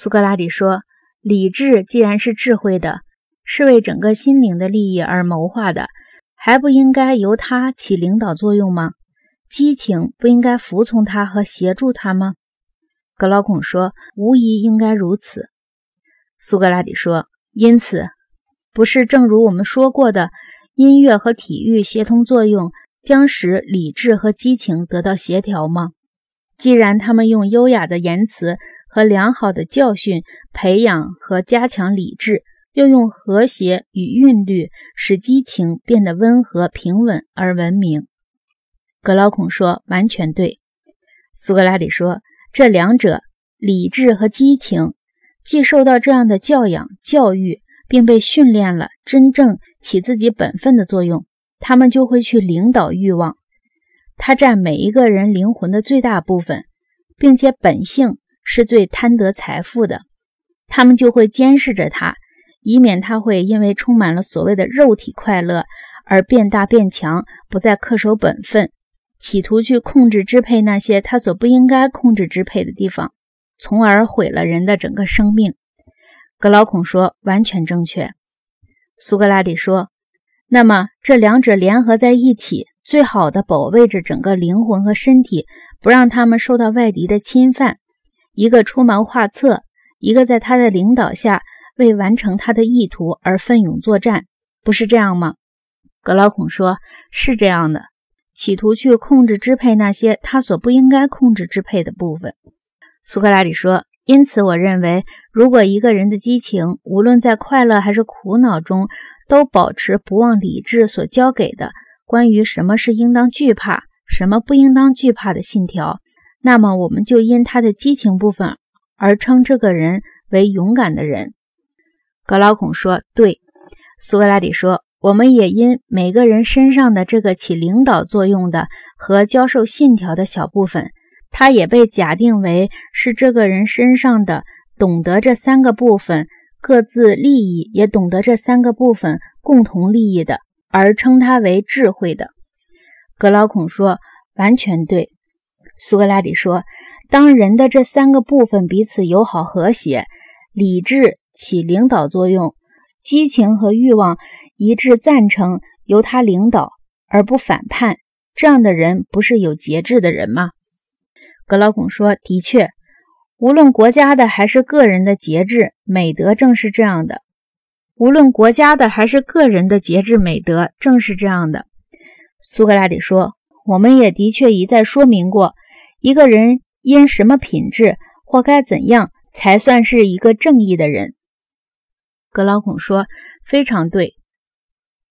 苏格拉底说：“理智既然是智慧的，是为整个心灵的利益而谋划的，还不应该由它起领导作用吗？激情不应该服从它和协助它吗？”格劳孔说：“无疑应该如此。”苏格拉底说：“因此，不是正如我们说过的，音乐和体育协同作用将使理智和激情得到协调吗？既然他们用优雅的言辞和良好的教训培养和加强理智，又用和谐与韵律使激情变得温和平稳而文明。”格劳孔说：“完全对。”苏格拉底说。这两者，理智和激情，既受到这样的教养教育，并被训练了，真正起自己本分的作用，他们就会去领导欲望。它占每一个人灵魂的最大部分，并且本性是最贪得财富的。他们就会监视着他，以免他会因为充满了所谓的肉体快乐而变大变强，不再恪守本分。企图去控制支配那些他所不应该控制支配的地方，从而毁了人的整个生命。格劳孔说：“完全正确。”苏格拉底说：“那么这两者联合在一起，最好的保卫着整个灵魂和身体，不让他们受到外敌的侵犯。一个出谋划策，一个在他的领导下为完成他的意图而奋勇作战，不是这样吗？”格劳孔说：“是这样的。”企图去控制支配那些他所不应该控制支配的部分，苏格拉底说。因此，我认为，如果一个人的激情无论在快乐还是苦恼中，都保持不忘理智所教给的关于什么是应当惧怕、什么不应当惧怕的信条，那么我们就因他的激情部分而称这个人为勇敢的人。格劳孔说：“对。”苏格拉底说。我们也因每个人身上的这个起领导作用的和教授信条的小部分，它也被假定为是这个人身上的懂得这三个部分各自利益，也懂得这三个部分共同利益的，而称它为智慧的。格劳孔说：“完全对。”苏格拉底说：“当人的这三个部分彼此友好和谐，理智起领导作用，激情和欲望。”一致赞成由他领导而不反叛，这样的人不是有节制的人吗？格老孔说：“的确，无论国家的还是个人的节制美德，正是这样的。无论国家的还是个人的节制美德，正是这样的。”苏格拉底说：“我们也的确一再说明过，一个人因什么品质或该怎样才算是一个正义的人。”格劳孔说：“非常对。”